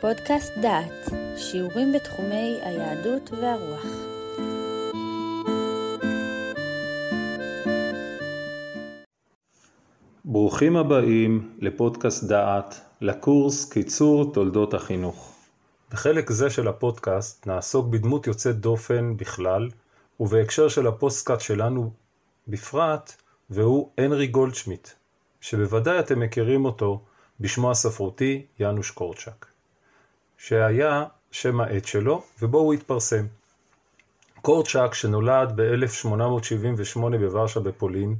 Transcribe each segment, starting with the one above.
פודקאסט דעת, שיעורים בתחומי היהדות והרוח. ברוכים הבאים לפודקאסט דעת, לקורס קיצור תולדות החינוך. בחלק זה של הפודקאסט נעסוק בדמות יוצאת דופן בכלל, ובהקשר של הפודקאסט שלנו בפרט, והוא הנרי גולדשמיט, שבוודאי אתם מכירים אותו בשמו הספרותי יאנוש קורצ'אק, שהיה שם העט שלו ובו הוא התפרסם. קורצ'אק שנולד ב-1878 בוורשה בפולין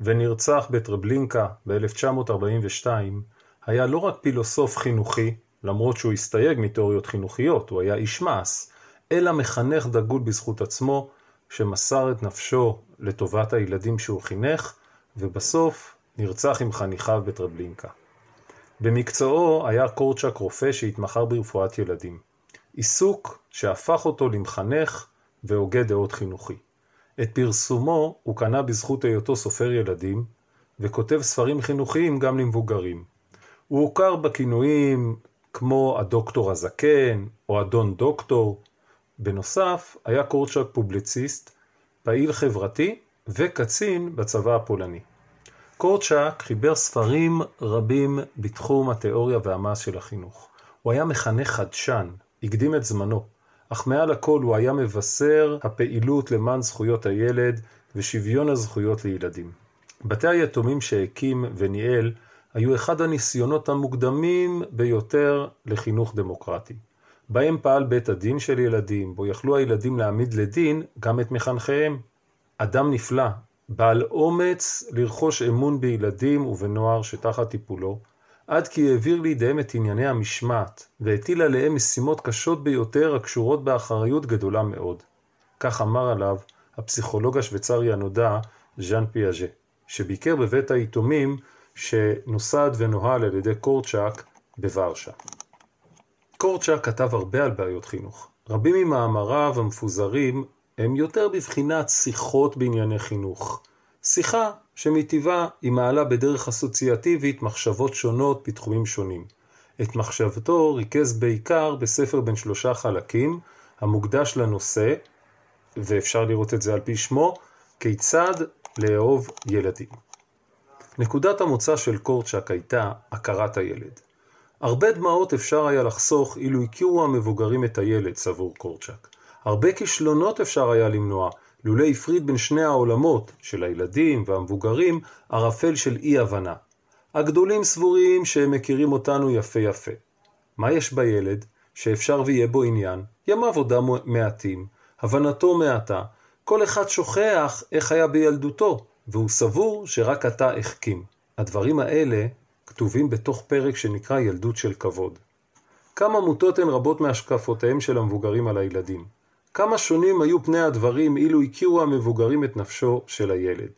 ונרצח בטרבלינקה ב-1942 היה לא רק פילוסוף חינוכי, למרות שהוא הסתייג מתיאוריות חינוכיות, הוא היה איש מעש, אלא מחנך דגול בזכות עצמו, שמסר את נפשו לטובת הילדים שהוא חינך, ובסוף נרצח עם חניכיו בטרבלינקה. במקצועו היה קורצ'אק רופא שהתמחה ברפואת ילדים. עיסוק שהפך אותו למחנך והוגה דעות חינוכי. את פרסומו הוא קנה בזכות היותו סופר ילדים, וכותב ספרים חינוכיים גם למבוגרים. הוא הוכר בכינויים כמו הדוקטור הזקן או אדון דוקטור. בנוסף, היה קורצ'אק פובליציסט, פעיל חברתי וקצין בצבא הפולני. קורצ'אק חיבר ספרים רבים בתחום התיאוריה והמעש של החינוך. הוא היה מחנך חדשן, הקדים את זמנו, אך מעל הכל הוא היה מבשר הפעילות למען זכויות הילד ושוויון הזכויות לילדים. בתי היתומים שהקים וניהל היו אחד הניסיונות המוקדמים ביותר לחינוך דמוקרטי. בהם פעל בית הדין של ילדים, בו יכלו הילדים להעמיד לדין גם את מחנכיהם. אדם נפלא, בעל אומץ לרכוש אמון בילדים ובנוער שתחת טיפולו, עד כי העביר לידיהם את ענייני המשמעת, והטיל עליהם משימות קשות ביותר הקשורות באחריות גדולה מאוד. כך אמר עליו הפסיכולוג השוויצרי הנודע ז'אן פיאז'ה, שביקר בבית היתומים שנוסד ונוהל על ידי קורצ'אק בוורשה. קורצ'אק כתב הרבה על בעיות חינוך. רבים ממאמריו המפוזרים הם יותר בבחינת שיחות בענייני חינוך. שיחה שמטבעה היא מעלה בדרך אסוציאטיבית מחשבות שונות בתחומים שונים. את מחשבתו ריכז בעיקר בספר בין שלושה חלקים, המוקדש לנושא, ואפשר לראות את זה על פי שמו, כיצד לאהוב ילדים. נקודת המוצא של קורצ'אק הייתה הכרת הילד. הרבה דמעות אפשר היה לחסוך אילו הכירו המבוגרים את הילד, סבור קורצ'אק. הרבה כישלונות אפשר היה למנוע, לולא הפריד בין שני העולמות, של הילדים והמבוגרים, ערפל של אי-הבנה. הגדולים סבורים שהם מכירים אותנו יפה יפה. מה יש בילד? שאפשר ויהיה בו עניין, ימיו עבודה מעטים, הבנתו מעטה, כל אחד שוכח איך היה בילדותו, והוא סבור שרק אתה החכים. הדברים האלה כתובים בתוך פרק שנקרא ילדות של כבוד. כמה מוטות הן רבות מהשקפותיהם של המבוגרים על הילדים. כמה שונים היו פני הדברים אילו הכירו המבוגרים את נפשו של הילד.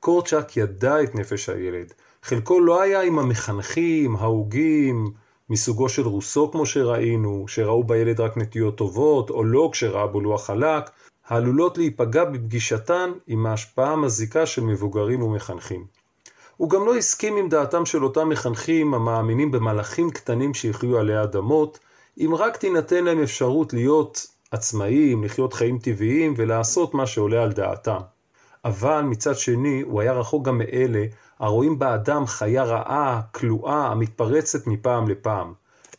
קורצ'אק ידע את נפש הילד. חלקו לא היה עם המחנכים, ההוגים, מסוגו של רוסו כמו שראינו, שראו בילד רק נטיות טובות, או לא כשראה בו לוח חלק, העלולות להיפגע בפגישתן עם ההשפעה המזיקה של מבוגרים ומחנכים. הוא גם לא הסכים עם דעתם של אותם מחנכים המאמינים במלאכים קטנים שיחיו עלי אדמות, אם רק תינתן להם אפשרות להיות עצמאיים, לחיות חיים טבעיים ולעשות מה שעולה על דעתם. אבל מצד שני הוא היה רחוק גם מאלה הרואים באדם חיה רעה, כלואה, המתפרצת מפעם לפעם.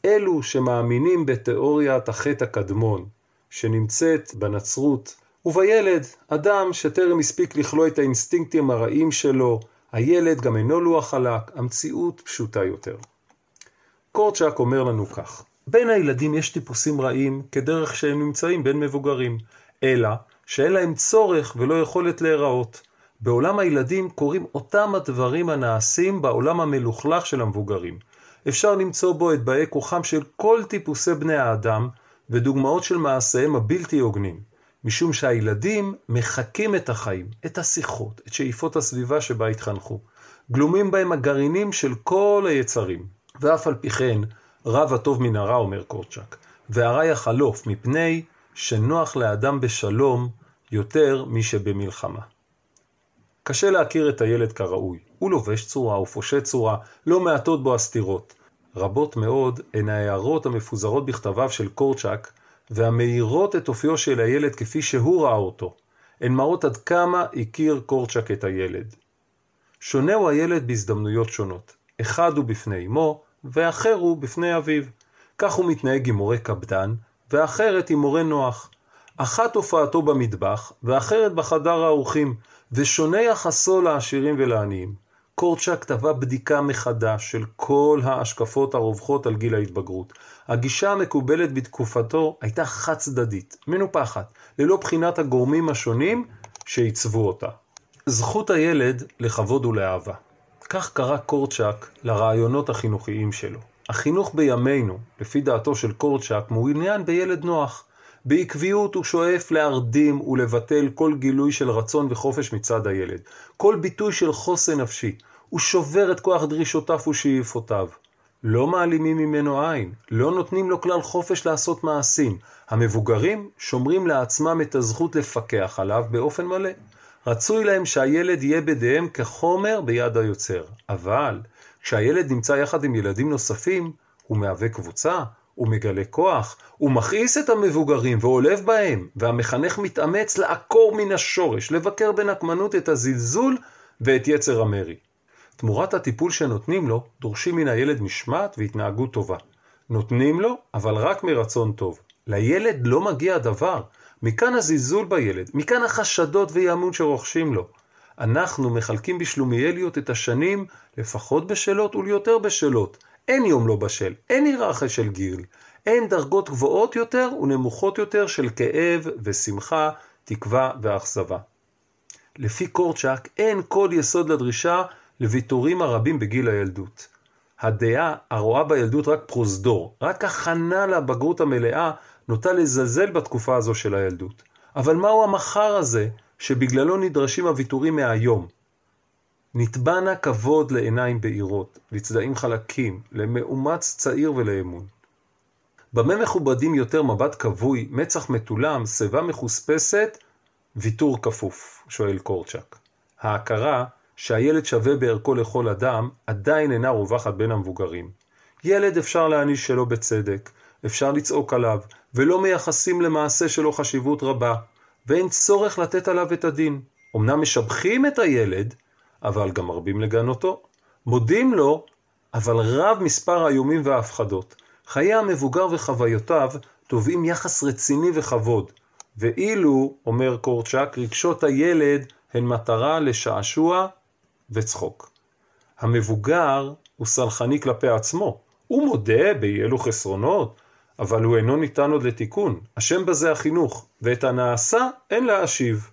אלו שמאמינים בתיאוריית החטא הקדמון, שנמצאת בנצרות, ובילד, אדם שטרם הספיק לכלוא את האינסטינקטים הרעים שלו, הילד גם אינו לוח חלק, המציאות פשוטה יותר. קורצ'אק אומר לנו כך: בין הילדים יש טיפוסים רעים כדרך שהם נמצאים בין מבוגרים, אלא שאין להם צורך ולא יכולת להיראות. בעולם הילדים קורים אותם הדברים הנעשים בעולם המלוכלך של המבוגרים. אפשר למצוא בו את באי כוחם של כל טיפוסי בני האדם ודוגמאות של מעשיהם הבלתי הוגנים. משום שהילדים מחקים את החיים, את השיחות, את שאיפות הסביבה שבה התחנכו. גלומים בהם הגרעינים של כל היצרים. ואף על פי כן, רב הטוב מן הרע, אומר קורצ'אק, והרע יחלוף, מפני שנוח לאדם בשלום יותר משבמלחמה. קשה להכיר את הילד כראוי. הוא לובש צורה, הוא פושט צורה, לא מעטות בו הסתירות. רבות מאוד הן ההערות המפוזרות בכתביו של קורצ'אק והמאירות את אופיו של הילד כפי שהוא ראה אותו. הן מראות עד כמה הכיר קורצ'אק את הילד. שונה הוא הילד בהזדמנויות שונות. אחד הוא בפני אמו, ואחר הוא בפני אביו. כך הוא מתנהג עם מורה קפדן, ואחרת עם מורה נוח. אחת הופעתו במטבח, ואחרת בחדר האורחים, ושונה יחסו לעשירים ולעניים. קורצ'אק טבע בדיקה מחדש של כל ההשקפות הרווחות על גיל ההתבגרות. הגישה המקובלת בתקופתו הייתה חד צדדית, מנופחת, ללא בחינת הגורמים השונים שעיצבו אותה. זכות הילד לכבוד ולאהבה. כך קרא קורצ'אק לרעיונות החינוכיים שלו. החינוך בימינו, לפי דעתו של קורצ'אק, מעוניין בילד נוח. בעקביות הוא שואף להרדים ולבטל כל גילוי של רצון וחופש מצד הילד. כל ביטוי של חוסן נפשי. הוא שובר את כוח דרישותיו ושאיפותיו. לא מעלימים ממנו עין, לא נותנים לו כלל חופש לעשות מעשים. המבוגרים שומרים לעצמם את הזכות לפקח עליו באופן מלא. רצוי להם שהילד יהיה בידיהם כחומר ביד היוצר. אבל כשהילד נמצא יחד עם ילדים נוספים, הוא מהווה קבוצה, הוא מגלה כוח, הוא מכעיס את המבוגרים ועולב בהם, והמחנך מתאמץ לעקור מן השורש, לבקר בנקמנות את הזלזול ואת יצר המרי. תמורת הטיפול שנותנים לו, דורשים מן הילד משמעת והתנהגות טובה. נותנים לו, אבל רק מרצון טוב. לילד לא מגיע דבר. מכאן הזלזול בילד, מכאן החשדות ואי-אמון שרוכשים לו. אנחנו מחלקים בשלומיאליות את השנים לפחות בשלות וליותר בשלות. אין יום לא בשל, אין היררכיה של גיל, אין דרגות גבוהות יותר ונמוכות יותר של כאב ושמחה, תקווה ואכזבה. לפי קורצ'אק אין כל יסוד לדרישה לוויתורים הרבים בגיל הילדות. הדעה הרואה בילדות רק פרוזדור, רק הכנה לבגרות המלאה, נוטה לזלזל בתקופה הזו של הילדות. אבל מהו המחר הזה שבגללו נדרשים הוויתורים מהיום? נתבע כבוד לעיניים בהירות, לצדעים חלקים, למאומץ צעיר ולאמון. במה מכובדים יותר מבט כבוי, מצח מתולם, שיבה מחוספסת, ויתור כפוף, שואל קורצ'אק. ההכרה שהילד שווה בערכו לכל אדם, עדיין אינה רווחת בין המבוגרים. ילד אפשר להעניש שלא בצדק, אפשר לצעוק עליו, ולא מייחסים למעשה שלו חשיבות רבה, ואין צורך לתת עליו את הדין. אמנם משבחים את הילד, אבל גם מרבים לגנותו. מודים לו, אבל רב מספר האיומים וההפחדות. חיי המבוגר וחוויותיו תובעים יחס רציני וכבוד, ואילו, אומר קורצ'אק, רגשות הילד הן מטרה לשעשוע וצחוק. המבוגר הוא סלחני כלפי עצמו. הוא מודה באי אלו חסרונות, אבל הוא אינו ניתן עוד לתיקון. השם בזה החינוך, ואת הנעשה אין להשיב.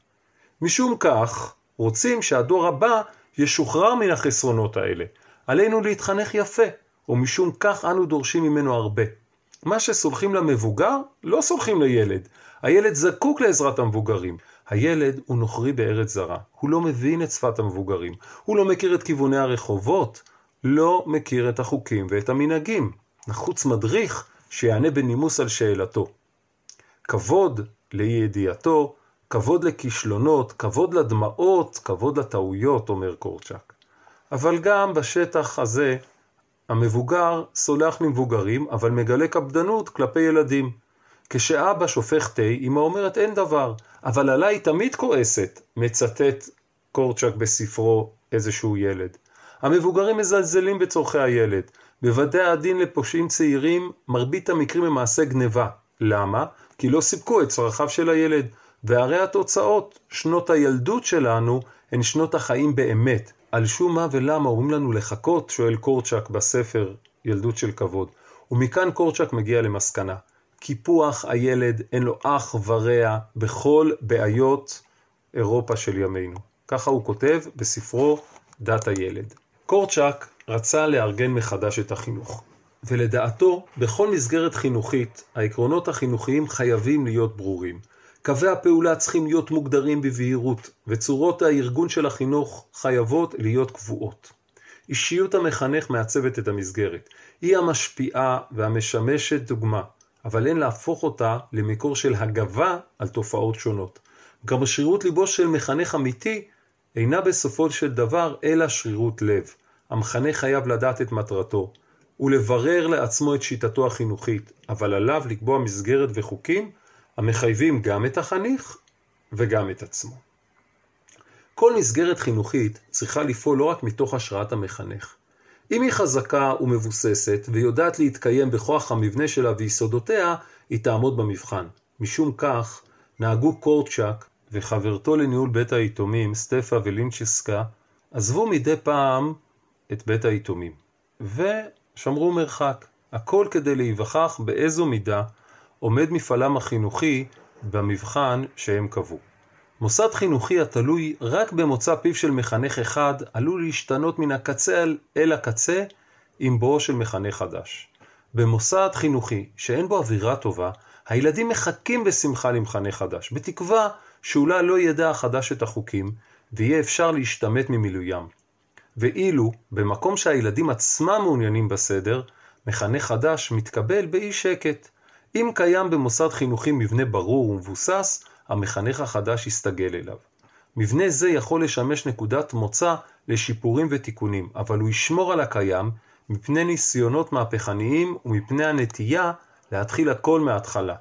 משום כך, רוצים שהדור הבא ישוחרר מן החסרונות האלה. עלינו להתחנך יפה, ומשום כך אנו דורשים ממנו הרבה. מה שסולחים למבוגר, לא סולחים לילד. הילד זקוק לעזרת המבוגרים. הילד הוא נוכרי בארץ זרה. הוא לא מבין את שפת המבוגרים. הוא לא מכיר את כיווני הרחובות. לא מכיר את החוקים ואת המנהגים. נחוץ מדריך שיענה בנימוס על שאלתו. כבוד לאי ידיעתו, כבוד לכישלונות, כבוד לדמעות, כבוד לטעויות, אומר קורצ'אק. אבל גם בשטח הזה, המבוגר סולח למבוגרים, אבל מגלה קפדנות כלפי ילדים. כשאבא שופך תה, אמא אומרת אין דבר, אבל עליי תמיד כועסת, מצטט קורצ'אק בספרו איזשהו ילד. המבוגרים מזלזלים בצורכי הילד. בבתי הדין לפושעים צעירים, מרבית המקרים הם מעשה גניבה. למה? כי לא סיפקו את צרכיו של הילד. והרי התוצאות, שנות הילדות שלנו, הן שנות החיים באמת. על שום מה ולמה אומרים לנו לחכות, שואל קורצ'אק בספר ילדות של כבוד. ומכאן קורצ'אק מגיע למסקנה. קיפוח הילד אין לו אח ורע בכל בעיות אירופה של ימינו. ככה הוא כותב בספרו דת הילד. קורצ'אק רצה לארגן מחדש את החינוך, ולדעתו, בכל מסגרת חינוכית, העקרונות החינוכיים חייבים להיות ברורים. קווי הפעולה צריכים להיות מוגדרים בבהירות, וצורות הארגון של החינוך חייבות להיות קבועות. אישיות המחנך מעצבת את המסגרת. היא המשפיעה והמשמשת דוגמה, אבל אין להפוך אותה למקור של הגבה על תופעות שונות. גם שרירות ליבו של מחנך אמיתי אינה בסופו של דבר אלא שרירות לב. המחנך חייב לדעת את מטרתו. ולברר לעצמו את שיטתו החינוכית, אבל עליו לקבוע מסגרת וחוקים המחייבים גם את החניך וגם את עצמו. כל מסגרת חינוכית צריכה לפעול לא רק מתוך השראת המחנך. אם היא חזקה ומבוססת ויודעת להתקיים בכוח המבנה שלה ויסודותיה, היא תעמוד במבחן. משום כך, נהגו קורצ'אק וחברתו לניהול בית היתומים, סטפה ולינצ'סקה, עזבו מדי פעם את בית היתומים, ושמרו מרחק. הכל כדי להיווכח באיזו מידה עומד מפעלם החינוכי במבחן שהם קבעו. מוסד חינוכי התלוי רק במוצא פיו של מחנך אחד עלול להשתנות מן הקצה אל הקצה עם בואו של מחנך חדש. במוסד חינוכי שאין בו אווירה טובה, הילדים מחכים בשמחה למחנך חדש, בתקווה שאולי לא ידע החדש את החוקים, ויהיה אפשר להשתמט ממילוים. ואילו, במקום שהילדים עצמם מעוניינים בסדר, מחנך חדש מתקבל באי שקט. אם קיים במוסד חינוכי מבנה ברור ומבוסס, המחנך החדש יסתגל אליו. מבנה זה יכול לשמש נקודת מוצא לשיפורים ותיקונים, אבל הוא ישמור על הקיים מפני ניסיונות מהפכניים ומפני הנטייה להתחיל הכל מההתחלה.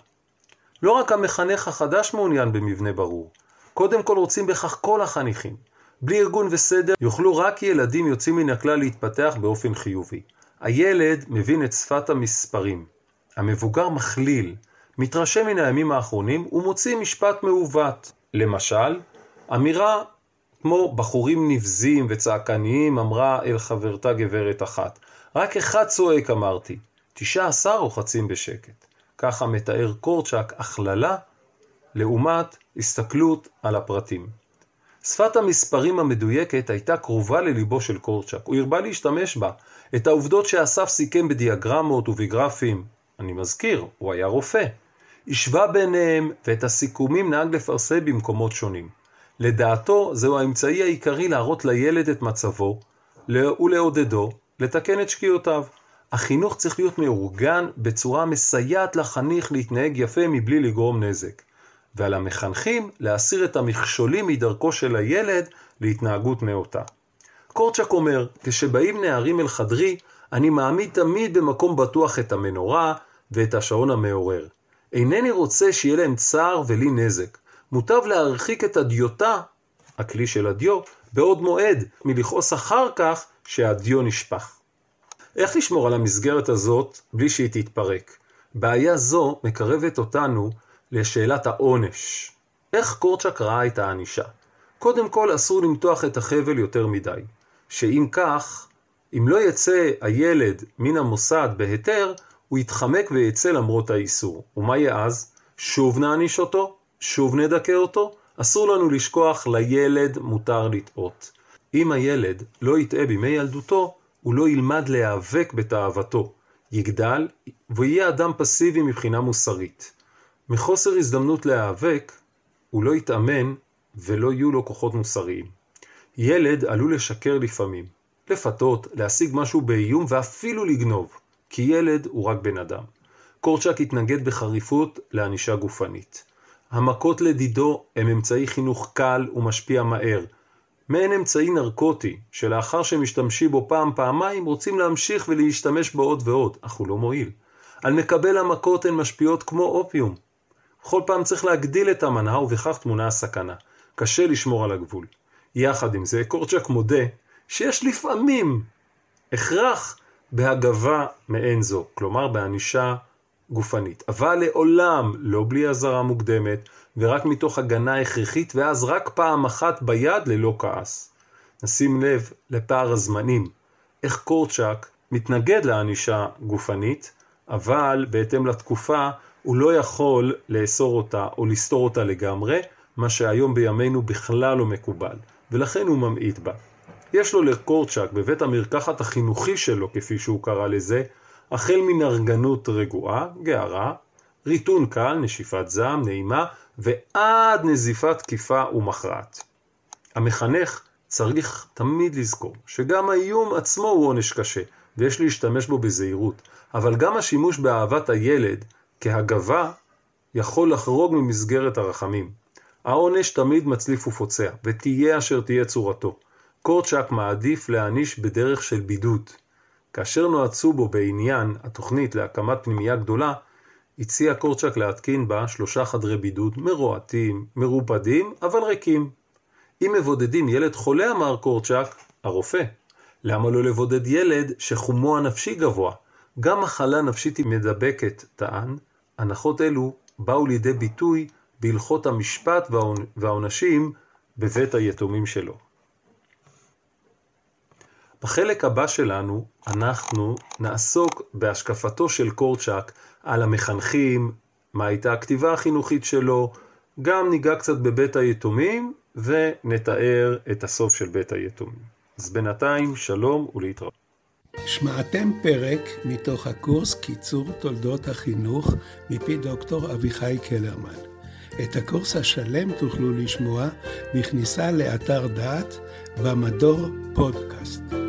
לא רק המחנך החדש מעוניין במבנה ברור, קודם כל רוצים בכך כל החניכים. בלי ארגון וסדר יוכלו רק ילדים יוצאים מן הכלל להתפתח באופן חיובי. הילד מבין את שפת המספרים. המבוגר מכליל, מתרשם מן הימים האחרונים ומוציא משפט מעוות. למשל, אמירה כמו בחורים נבזים וצעקניים אמרה אל חברתה גברת אחת. רק אחד צועק אמרתי, תשעה עשר רוחצים בשקט. ככה מתאר קורצ'אק הכללה לעומת הסתכלות על הפרטים. שפת המספרים המדויקת הייתה קרובה לליבו של קורצ'אק, הוא הרבה להשתמש בה. את העובדות שאסף סיכם בדיאגרמות ובגרפים, אני מזכיר, הוא היה רופא. השווה ביניהם ואת הסיכומים נהג לפרסם במקומות שונים. לדעתו זהו האמצעי העיקרי להראות לילד את מצבו ולעודדו לתקן את שגיאותיו. החינוך צריך להיות מאורגן בצורה מסייעת לחניך להתנהג יפה מבלי לגרום נזק. ועל המחנכים להסיר את המכשולים מדרכו של הילד להתנהגות נאותה. קורצ'ק אומר, כשבאים נערים אל חדרי, אני מעמיד תמיד במקום בטוח את המנורה ואת השעון המעורר. אינני רוצה שיהיה להם צער ולי נזק. מוטב להרחיק את הדיוטה, הכלי של הדיו, בעוד מועד, מלכעוס אחר כך שהדיו נשפך. איך לשמור על המסגרת הזאת בלי שהיא תתפרק? בעיה זו מקרבת אותנו לשאלת העונש. איך קורצ'ק ראה את הענישה? קודם כל אסור למתוח את החבל יותר מדי, שאם כך, אם לא יצא הילד מן המוסד בהיתר, הוא יתחמק ויצא למרות האיסור. ומה יהיה אז? שוב נעניש אותו? שוב נדכא אותו? אסור לנו לשכוח, לילד מותר לטעות. אם הילד לא יטעה בימי ילדותו, הוא לא ילמד להיאבק בתאוותו. יגדל ויהיה אדם פסיבי מבחינה מוסרית. מחוסר הזדמנות להיאבק, הוא לא יתאמן ולא יהיו לו כוחות מוסריים. ילד עלול לשקר לפעמים, לפתות, להשיג משהו באיום ואפילו לגנוב, כי ילד הוא רק בן אדם. קורצ'אק התנגד בחריפות לענישה גופנית. המכות לדידו הם אמצעי חינוך קל ומשפיע מהר, מעין אמצעי נרקוטי, שלאחר שמשתמשים בו פעם-פעמיים רוצים להמשיך ולהשתמש בו עוד ועוד, אך הוא לא מועיל. על מקבל המכות הן משפיעות כמו אופיום, בכל פעם צריך להגדיל את המנה ובכך תמונה הסכנה. קשה לשמור על הגבול. יחד עם זה, קורצ'ק מודה שיש לפעמים הכרח בהגבה מעין זו, כלומר בענישה גופנית. אבל לעולם לא בלי אזהרה מוקדמת ורק מתוך הגנה הכרחית ואז רק פעם אחת ביד ללא כעס. נשים לב לפער הזמנים, איך קורצ'ק מתנגד לענישה גופנית, אבל בהתאם לתקופה הוא לא יכול לאסור אותה או לסתור אותה לגמרי, מה שהיום בימינו בכלל לא מקובל, ולכן הוא ממעיט בה. יש לו לקורצ'אק בבית המרקחת החינוכי שלו, כפי שהוא קרא לזה, החל מנרגנות רגועה, גערה, ריטון קל, נשיפת זעם, נעימה, ועד נזיפת תקיפה ומכרעת. המחנך צריך תמיד לזכור שגם האיום עצמו הוא עונש קשה, ויש להשתמש בו בזהירות, אבל גם השימוש באהבת הילד כהגבה יכול לחרוג ממסגרת הרחמים. העונש תמיד מצליף ופוצע, ותהיה אשר תהיה צורתו. קורצ'אק מעדיף להעניש בדרך של בידוד. כאשר נועצו בו בעניין התוכנית להקמת פנימייה גדולה, הציע קורצ'אק להתקין בה שלושה חדרי בידוד מרועטים, מרופדים, אבל ריקים. אם מבודדים ילד חולה, אמר קורצ'אק, הרופא, למה לא לבודד ילד שחומו הנפשי גבוה? גם מחלה נפשית היא מדבקת, טען. הנחות אלו באו לידי ביטוי בהלכות המשפט והעונשים בבית היתומים שלו. בחלק הבא שלנו אנחנו נעסוק בהשקפתו של קורצ'אק על המחנכים, מה הייתה הכתיבה החינוכית שלו, גם ניגע קצת בבית היתומים ונתאר את הסוף של בית היתומים. אז בינתיים שלום ולהתראות. שמעתם פרק מתוך הקורס קיצור תולדות החינוך מפי דוקטור אביחי קלרמן. את הקורס השלם תוכלו לשמוע בכניסה לאתר דעת במדור פודקאסט.